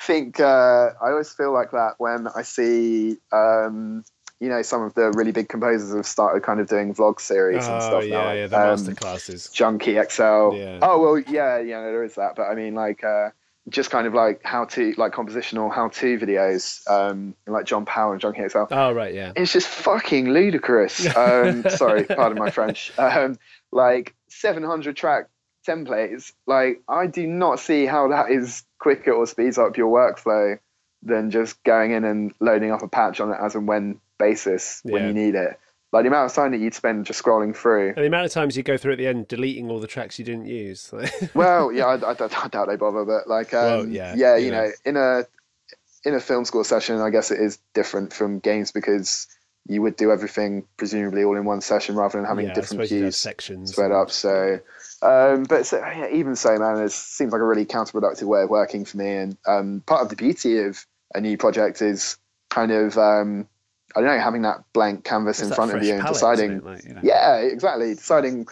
Speaker 1: think, uh, I always feel like that when I see, um, you know, some of the really big composers have started kind of doing vlog series
Speaker 2: oh,
Speaker 1: and stuff
Speaker 2: yeah,
Speaker 1: now.
Speaker 2: Yeah, yeah, the um, master classes.
Speaker 1: Junkie XL. Yeah. Oh well, yeah, yeah, there is that. But I mean, like, uh, just kind of like how to, like compositional how to videos, um, like John Powell and Junkie XL.
Speaker 2: Oh right, yeah.
Speaker 1: It's just fucking ludicrous. Um, sorry, pardon my French. Um, like 700 track templates, like I do not see how that is quicker or speeds up your workflow than just going in and loading up a patch on it as and when basis when you need it. Like the amount of time that you'd spend just scrolling through,
Speaker 2: and the amount of times you go through at the end deleting all the tracks you didn't use.
Speaker 1: well, yeah, I, I, I, doubt they bother, but like, um, well, yeah, yeah, you, know, know, in a in a film school session, I guess it is different from games because you would do everything presumably all in one session rather than having
Speaker 2: yeah,
Speaker 1: different cues
Speaker 2: sections
Speaker 1: spread up. So um, but so, yeah, even so, man, it seems like a really counterproductive way of working for me. And um, part of the beauty of a new project is kind of, um, I don't know, having that blank canvas
Speaker 2: it's
Speaker 1: in front of you and deciding,
Speaker 2: like, you know.
Speaker 1: yeah, exactly, deciding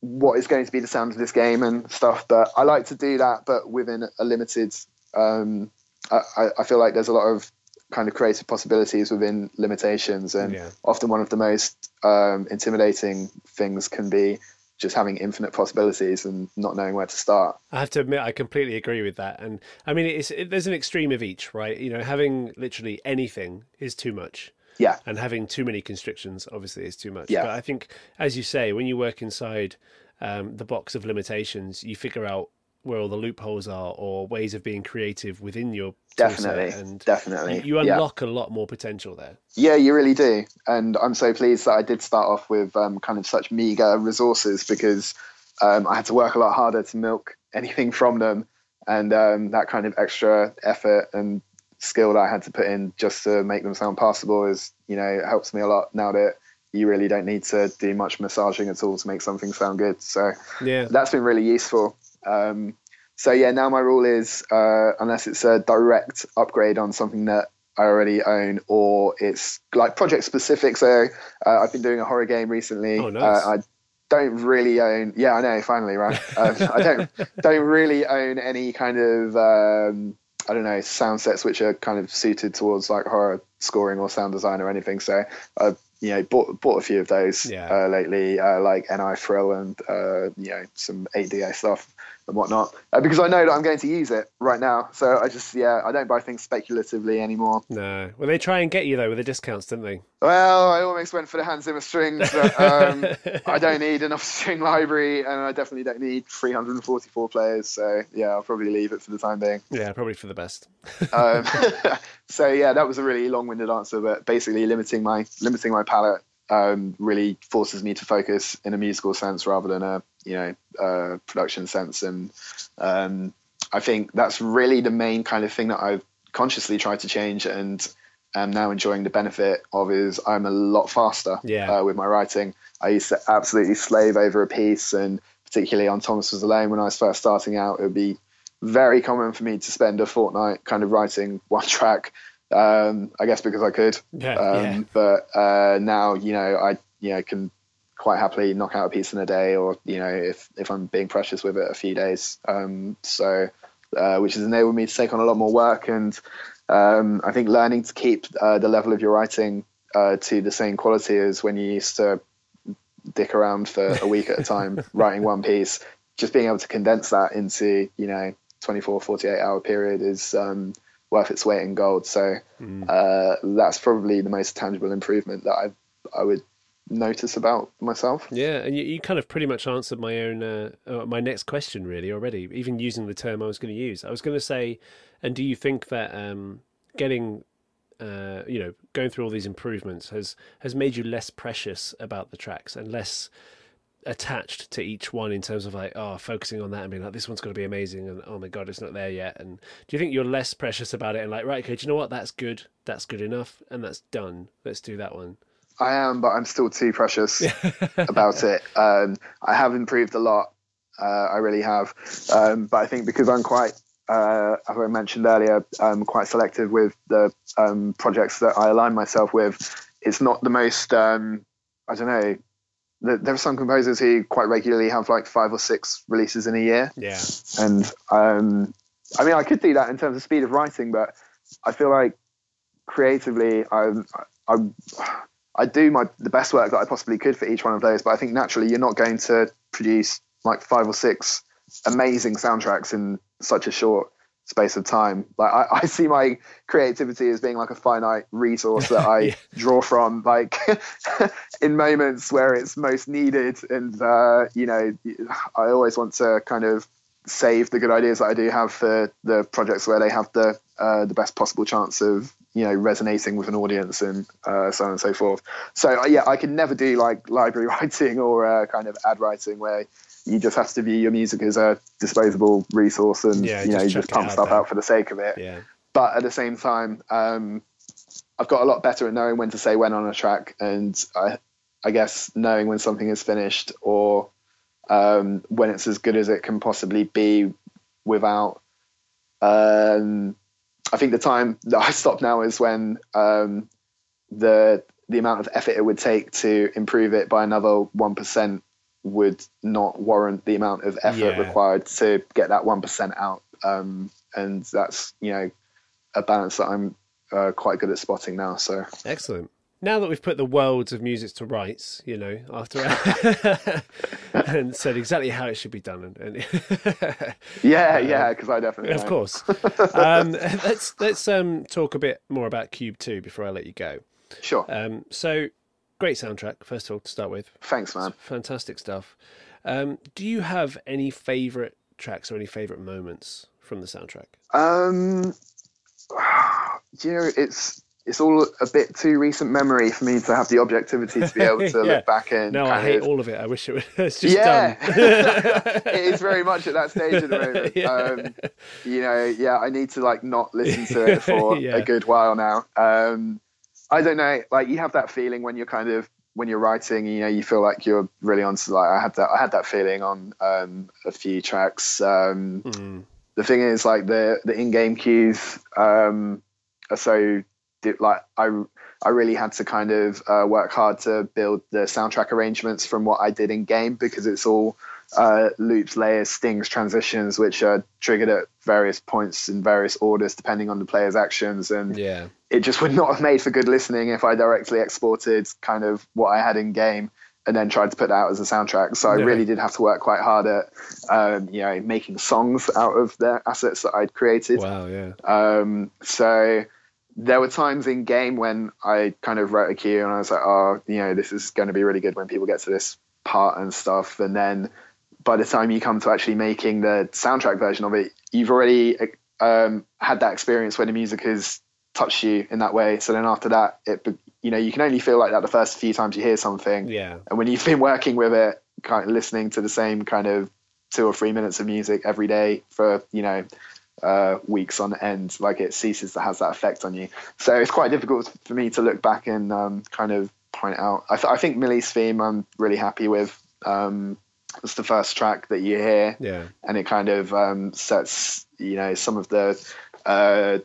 Speaker 1: what is going to be the sound of this game and stuff. But I like to do that, but within a limited. Um, I, I feel like there's a lot of kind of creative possibilities within limitations, and
Speaker 2: yeah.
Speaker 1: often one of the most um, intimidating things can be just having infinite possibilities and not knowing where to start.
Speaker 2: I have to admit, I completely agree with that. And I mean, it's, it, there's an extreme of each, right? You know, having literally anything is too much.
Speaker 1: Yeah.
Speaker 2: And having too many constrictions obviously is too much.
Speaker 1: Yeah.
Speaker 2: But I think, as you say, when you work inside um, the box of limitations, you figure out where all the loopholes are or ways of being creative within your
Speaker 1: definitely
Speaker 2: and
Speaker 1: definitely
Speaker 2: you, you unlock yeah. a lot more potential there
Speaker 1: yeah you really do and i'm so pleased that i did start off with um, kind of such meager resources because um, i had to work a lot harder to milk anything from them and um, that kind of extra effort and skill that i had to put in just to make them sound passable is you know it helps me a lot now that you really don't need to do much massaging at all to make something sound good so
Speaker 2: yeah
Speaker 1: that's been really useful um, so yeah, now my rule is uh, unless it's a direct upgrade on something that I already own, or it's like project specific. So uh, I've been doing a horror game recently.
Speaker 2: Oh, nice.
Speaker 1: uh, I don't really own. Yeah, I know. Finally, right? Um, I don't don't really own any kind of um, I don't know sound sets which are kind of suited towards like horror scoring or sound design or anything. So I've you know bought bought a few of those
Speaker 2: yeah.
Speaker 1: uh, lately, uh, like NI Thrill and uh, you know some 8Dio stuff and whatnot uh, because I know that I'm going to use it right now. So I just yeah I don't buy things speculatively anymore.
Speaker 2: No, well they try and get you though with the discounts, didn't they?
Speaker 1: Well, I almost went for the Hans Zimmer strings, but um, I don't need enough string library, and I definitely don't need 344 players. So yeah, I'll probably leave it for the time being.
Speaker 2: Yeah, probably for the best.
Speaker 1: um, so yeah, that was a really long-winded answer, but basically limiting my limiting my palette um, really forces me to focus in a musical sense rather than a you know uh, production sense, and um, I think that's really the main kind of thing that I've consciously tried to change and am now enjoying the benefit of is I'm a lot faster
Speaker 2: yeah.
Speaker 1: uh, with my writing. I used to absolutely slave over a piece, and particularly on Thomas Was Alone when I was first starting out, it would be very common for me to spend a fortnight kind of writing one track um, I guess because I could.
Speaker 2: Yeah,
Speaker 1: um,
Speaker 2: yeah.
Speaker 1: But uh, now, you know, I you know can quite happily knock out a piece in a day, or you know, if if I'm being precious with it, a few days. Um, so, uh, which has enabled me to take on a lot more work, and um, I think learning to keep uh, the level of your writing uh, to the same quality as when you used to dick around for a week at a time writing one piece. Just being able to condense that into you know 24, 48 hour period is um, worth its weight in gold. So
Speaker 2: Mm.
Speaker 1: uh, that's probably the most tangible improvement that I I would notice about myself.
Speaker 2: Yeah, and you, you kind of pretty much answered my own uh, uh, my next question really already. Even using the term I was going to use, I was going to say, and do you think that um, getting uh, you know going through all these improvements has has made you less precious about the tracks and less attached to each one in terms of like oh focusing on that and being like this one's going to be amazing and oh my god it's not there yet. And do you think you're less precious about it and like right okay do you know what? That's good. That's good enough and that's done. Let's do that one
Speaker 1: I am, but I'm still too precious about it. Um, I have improved a lot. Uh, I really have. Um, but I think because I'm quite, uh, as I mentioned earlier, I'm quite selective with the um, projects that I align myself with. It's not the most, um, I don't know, there are some composers who quite regularly have like five or six releases in a year.
Speaker 2: yeah
Speaker 1: And um, I mean, I could do that in terms of speed of writing, but I feel like creatively, I, I, I do my the best work that I possibly could for each one of those. But I think naturally, you're not going to produce like five or six amazing soundtracks in such a short space of time. Like I, I see my creativity as being like a finite resource that I
Speaker 2: Yeah.
Speaker 1: draw from, like in moments where it's most needed. And uh, you know, I always want to kind of save the good ideas that I do have for the projects where they have the uh, the best possible chance of you know resonating with an audience and uh, so on and so forth. So uh, yeah, I can never do like library writing or uh, kind of ad writing where you just have to view your music as a disposable resource and
Speaker 2: Yeah,
Speaker 1: you know
Speaker 2: just
Speaker 1: you just pump
Speaker 2: out
Speaker 1: stuff
Speaker 2: there.
Speaker 1: out for the sake of it.
Speaker 2: yeah
Speaker 1: But at the same time, um, I've got a lot better at knowing when to say when on a track, and I, I guess knowing when something is finished or um, when it's as good as it can possibly be without. Um, I think the time that I stop now is when um, the the amount of effort it would take to improve it by another one percent would not warrant the amount of effort
Speaker 2: Yeah.
Speaker 1: required to get that one percent out. Um, and that's you know a balance that I'm uh, quite good at spotting now. So
Speaker 2: excellent now that we've put the worlds of music to rights, you know, after and said exactly how it should be done, and, and
Speaker 1: yeah, yeah, because I definitely
Speaker 2: of
Speaker 1: know.
Speaker 2: course. um, let's let's um, talk a bit more about QUBE Two before I let you go.
Speaker 1: Sure.
Speaker 2: Um, so great soundtrack, first of all, to start with.
Speaker 1: Thanks, man.
Speaker 2: Fantastic stuff. Um, do you have any favorite tracks or any favorite moments from the soundtrack?
Speaker 1: Um, you know, it's it's all a bit too recent memory for me to have the objectivity to be able to
Speaker 2: Yeah.
Speaker 1: look back and
Speaker 2: No, I hate
Speaker 1: of,
Speaker 2: all of it. I wish it was just
Speaker 1: yeah,
Speaker 2: done.
Speaker 1: it is very much at that stage at the moment.
Speaker 2: Yeah.
Speaker 1: Um, you know, yeah, I need to like not listen to it for
Speaker 2: Yeah.
Speaker 1: a good while now. Um, I don't know, like you have that feeling when you're kind of when you're writing, you know, you feel like you're really on to like I had that I had that feeling on um, a few tracks. Um,
Speaker 2: Mm.
Speaker 1: the thing is like the the in-game cues um are so like i i really had to kind of uh, work hard to build the soundtrack arrangements from what i did in game because it's all uh, loops layers stings transitions which are triggered at various points in various orders depending on the player's actions and
Speaker 2: Yeah.
Speaker 1: it just would not have made for good listening if I directly exported kind of what I had in game and then tried to put that out as a soundtrack. So I
Speaker 2: Yeah.
Speaker 1: really did have to work quite hard at, um, you know, making songs out of the assets that I'd created.
Speaker 2: Wow. Yeah.
Speaker 1: Um, so there were times in game when I kind of wrote a cue and I was like, oh, you know, this is going to be really good when people get to this part and stuff. And then by the time you come to actually making the soundtrack version of it, you've already um, had that experience where the music has touched you in that way. So then after that, it, you know, you can only feel like that the first few times you hear something.
Speaker 2: Yeah.
Speaker 1: And when you've been working with it, kind of listening to the same kind of two or three minutes of music every day for, you know, uh, weeks on end, like it ceases to have that effect on you. So it's quite difficult for me to look back and um, kind of point out. I, th- I think Millie's theme I'm really happy with. Um, it's the first track that you hear,
Speaker 2: Yeah.
Speaker 1: and it kind of um, sets you know some of the uh,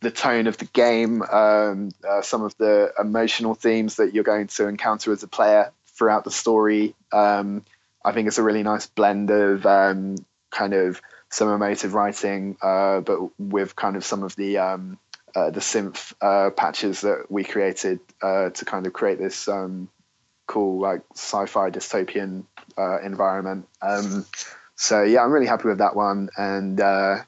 Speaker 1: the tone of the game, um, uh, some of the emotional themes that you're going to encounter as a player throughout the story. Um, I think it's a really nice blend of um, kind of some emotive writing, uh, but with kind of some of the um, uh, the synth uh, patches that we created uh, to kind of create this um, cool like sci-fi dystopian uh, environment. Um, so yeah, I'm really happy with that one. And uh,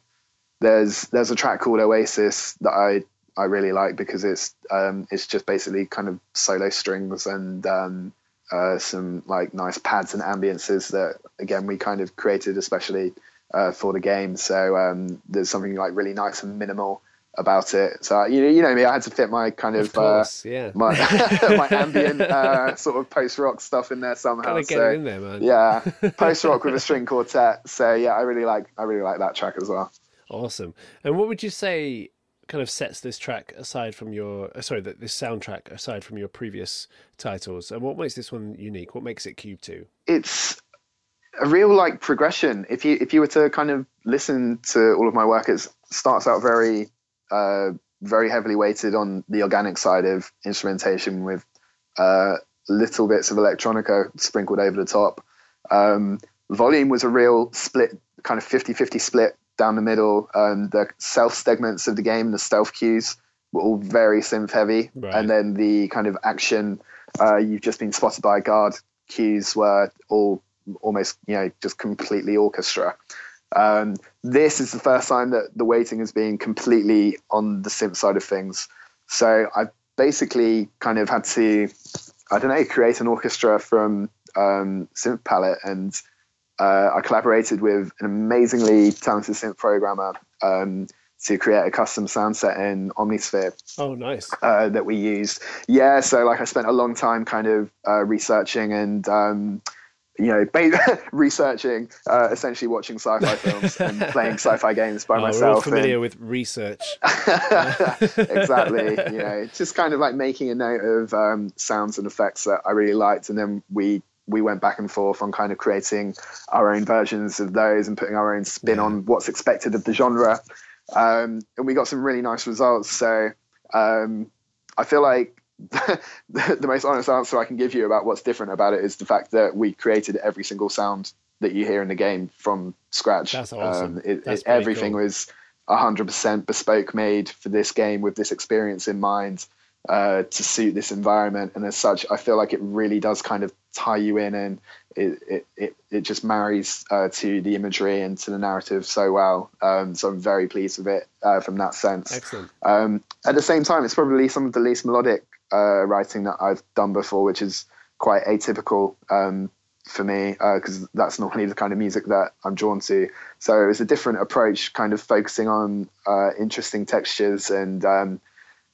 Speaker 1: there's there's a track called Oasis that I I really like because it's um, it's just basically kind of solo strings and um, some like nice pads and ambiances that again we kind of created especially uh, for the game. So um, there's something like really nice and minimal about it. So you know you know me, I had to fit my kind of,
Speaker 2: Of course. yeah.
Speaker 1: uh, my my ambient uh, sort of post rock stuff in there somehow.
Speaker 2: Gotta get
Speaker 1: so,
Speaker 2: in there, man.
Speaker 1: yeah, post rock with a string quartet. So yeah, I really like I really like that track as well.
Speaker 2: Awesome. And what would you say kind of sets this track aside from your uh, sorry, that this soundtrack aside from your previous titles? And what makes this one unique? What makes it QUBE Two?
Speaker 1: It's a real like progression. If you if you were to kind of listen to all of my work, it starts out very uh, very heavily weighted on the organic side of instrumentation with uh, little bits of electronica sprinkled over the top. Um, volume was a real split, kind of 50-50 split down the middle. Um, the self segments of the game, the stealth cues, were all very synth heavy,
Speaker 2: Right.
Speaker 1: and then the kind of action uh, you've just been spotted by a guard cues were all almost you know just completely orchestra. Um, this is the first time that the weighting has been completely on the synth side of things. So I basically kind of had to, I don't know, create an orchestra from um, synth palette, and uh, I collaborated with an amazingly talented synth programmer um, to create a custom sound set in Omnisphere
Speaker 2: Oh, nice.
Speaker 1: uh, that we used. Yeah, so like I spent a long time kind of uh, researching and um, you know ba- researching, uh, essentially watching sci-fi films and playing sci-fi games by
Speaker 2: Oh, we're all
Speaker 1: myself.
Speaker 2: familiar
Speaker 1: and-
Speaker 2: with research.
Speaker 1: exactly. You know, just kind of like making a note of um, sounds and effects that I really liked, and then we we went back and forth on kind of creating our own versions of those and putting our own spin
Speaker 2: Yeah.
Speaker 1: on what's expected of the genre. Um, and we got some really nice results. So um, I feel like the, the most honest answer I can give you about what's different about it is the fact that we created every single sound that you hear in the game from scratch.
Speaker 2: That's awesome.
Speaker 1: Um, it,
Speaker 2: That's
Speaker 1: it, everything
Speaker 2: cool.
Speaker 1: was 100% bespoke made for this game with this experience in mind uh, to suit this environment. And as such, I feel like it really does kind of tie you in and it, it, it, it just marries uh, to the imagery and to the narrative so well. Um, so I'm very pleased with it uh, from that sense.
Speaker 2: Excellent.
Speaker 1: Um, at the same time, it's probably some of the least melodic uh, writing that I've done before, which is quite atypical um, for me because uh, that's normally the kind of music that I'm drawn to. So it was a different approach, kind of focusing on uh, interesting textures and um,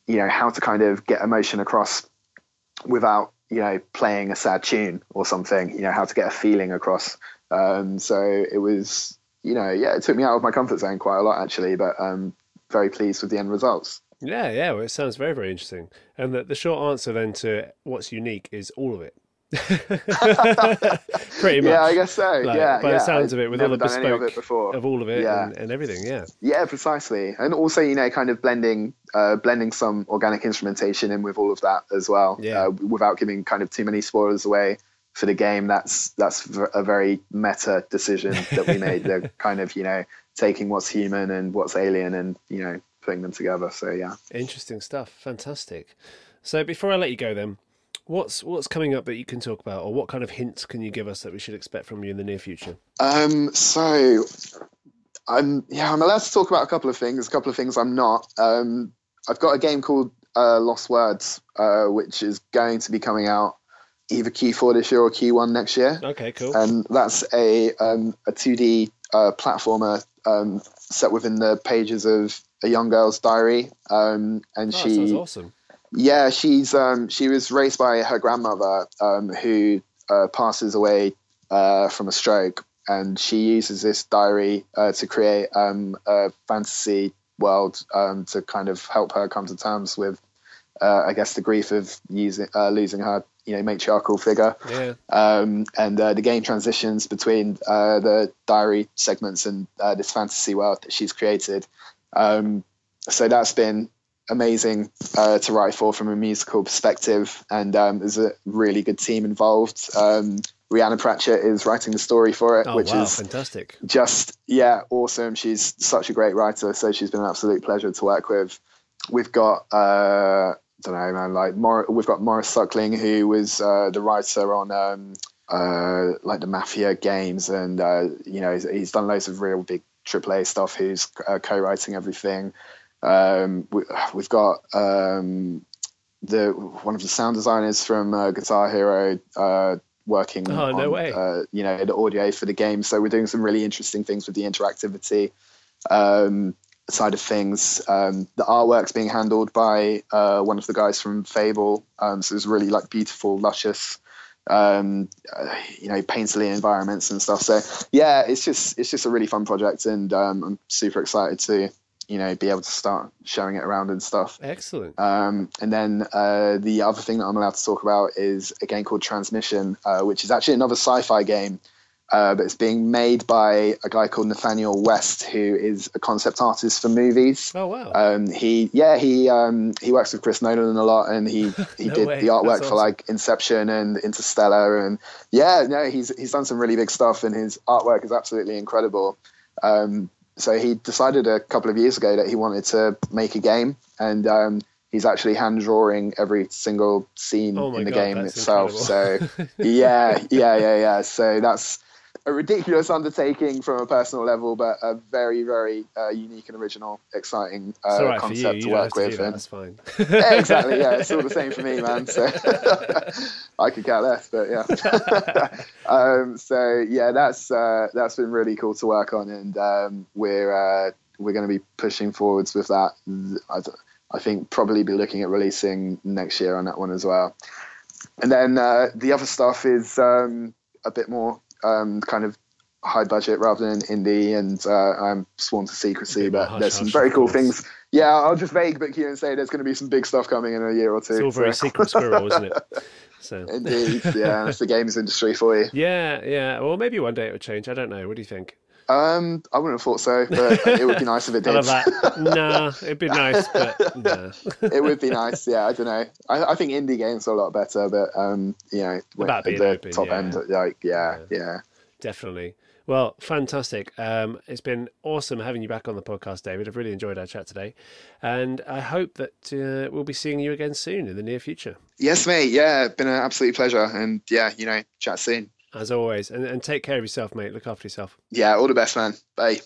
Speaker 1: you know how to kind of get emotion across without you know playing a sad tune or something. You know how to get a feeling across. Um, so it was you know yeah it took me out of my comfort zone quite a lot actually, but um, very pleased with the end results.
Speaker 2: Yeah, yeah, well, it sounds very, very interesting. And the, the short answer then to what's unique is all of it. Pretty much.
Speaker 1: Yeah, I guess so.
Speaker 2: Like,
Speaker 1: yeah,
Speaker 2: by
Speaker 1: yeah.
Speaker 2: the sounds of it,
Speaker 1: I've
Speaker 2: with all the
Speaker 1: any of it before.
Speaker 2: of all of it
Speaker 1: Yeah.
Speaker 2: and, and everything. Yeah,
Speaker 1: Yeah, precisely, and also you know, kind of blending, uh, blending some organic instrumentation in with all of that as well,
Speaker 2: Yeah.
Speaker 1: uh, without giving kind of too many spoilers away for the game. That's that's a very meta decision that we made. They're kind of you know taking what's human and what's alien and you know putting them together. So yeah.
Speaker 2: interesting stuff. Fantastic. So before I let you go, then, what's what's coming up that you can talk about, or what kind of hints can you give us that we should expect from you in the near future?
Speaker 1: Um, so I'm yeah, I'm allowed to talk about a couple of things. A couple of things I'm not. Um, I've got a game called uh, Lost Words, uh, which is going to be coming out either Q4 this year or Q1 next year,
Speaker 2: Okay, cool.
Speaker 1: and that's a um, a 2D uh, platformer um, set within the pages of a young girl's diary, um, and
Speaker 2: oh,
Speaker 1: she
Speaker 2: awesome.
Speaker 1: yeah, she's um, she was raised by her grandmother, um, who uh, passes away uh, from a stroke, and she uses this diary uh, to create um, a fantasy world um, to kind of help her come to terms with, uh, I guess, the grief of using uh, losing her, you know, matriarchal figure.
Speaker 2: Yeah,
Speaker 1: Um, and uh, the game transitions between uh, the diary segments and uh, this fantasy world that she's created. Um, so that's been amazing uh, to write for from a musical perspective, and um, there's a really good team involved. Um, Rhianna Pratchett is writing the story for it,
Speaker 2: oh
Speaker 1: which
Speaker 2: wow,
Speaker 1: is
Speaker 2: fantastic.
Speaker 1: just yeah awesome she's such a great writer so she's been an absolute pleasure to work with we've got uh I don't know man like Mor- we've got Maurice Suckling who was uh, the writer on um uh like the Mafia games and uh you know he's, he's done loads of real big AAA stuff who's uh, co-writing everything. Um we, we've got um the one of the sound designers from uh, Guitar Hero uh working
Speaker 2: Oh, no
Speaker 1: on,
Speaker 2: way.
Speaker 1: uh, you know the audio for the game. So we're doing some really interesting things with the interactivity um, side of things. Um, the artwork's being handled by uh, one of the guys from fable. Um, so it's really like beautiful luscious um, uh, you know painterly environments and stuff. So yeah it's just it's just a really fun project and um, i'm super excited to you know be able to start showing it around and stuff.
Speaker 2: Excellent.
Speaker 1: um, and then uh, the other thing that I'm allowed to talk about is a game called Transmission, uh, which is actually another sci-fi game, uh, but it's being made by a guy called Nathaniel West, who is a concept artist for movies.
Speaker 2: Oh wow.
Speaker 1: Um, he, yeah, he um, he works with Chris Nolan a lot, and he he
Speaker 2: No
Speaker 1: did
Speaker 2: way.
Speaker 1: the artwork
Speaker 2: That's
Speaker 1: for
Speaker 2: awesome.
Speaker 1: like Inception and Interstellar, and yeah, no, he's he's done some really big stuff, and his artwork is absolutely incredible. Um, so he decided a couple of years ago that he wanted to make a game, and um, he's actually hand drawing every single scene
Speaker 2: Oh
Speaker 1: in the
Speaker 2: God,
Speaker 1: game itself. So yeah, yeah, yeah, yeah. So that's a ridiculous undertaking from a personal level, but a very, very uh, unique and original, exciting uh,
Speaker 2: right
Speaker 1: concept to work
Speaker 2: to
Speaker 1: with.
Speaker 2: that.
Speaker 1: and-
Speaker 2: That's fine.
Speaker 1: exactly. Yeah, it's all the same for me, man. So I could care less, but yeah. um, so yeah, that's uh, that's been really cool to work on, and um, we're uh, we're going to be pushing forwards with that. I, I think probably be looking at releasing next year on that one as well. And then uh, the other stuff is um, a bit more um, kind of high budget rather than indie, and uh, I'm sworn to secrecy. But there's some
Speaker 2: hush-hush,
Speaker 1: very
Speaker 2: of
Speaker 1: cool things. Yeah, I'll just vague book you and say there's going to be some big stuff coming in a year or two.
Speaker 2: It's all very
Speaker 1: So-
Speaker 2: secret squirrel, isn't it? So
Speaker 1: Indeed, yeah, that's the games industry for you.
Speaker 2: yeah, yeah. Well, maybe one day it would change. I don't know. What do you think?
Speaker 1: Um, I wouldn't have thought so, but it would be nice if it did.
Speaker 2: nah, it'd be nice, but nah.
Speaker 1: it would be nice. Yeah, I don't know. I, I think indie games are a lot better, but um, you know,
Speaker 2: About being
Speaker 1: the
Speaker 2: open,
Speaker 1: top
Speaker 2: yeah.
Speaker 1: end, like yeah, yeah,
Speaker 2: Definitely. Well, fantastic. Um, it's been awesome having you back on the podcast, David. I've really enjoyed our chat today. And I hope that uh, we'll be seeing you again soon in the near future,
Speaker 1: Yes, mate. Yeah, been an absolute pleasure, and yeah, you know, chat soon.
Speaker 2: As always. And, and take care of yourself, mate. Look after yourself.
Speaker 1: Yeah, all the best, man. Bye.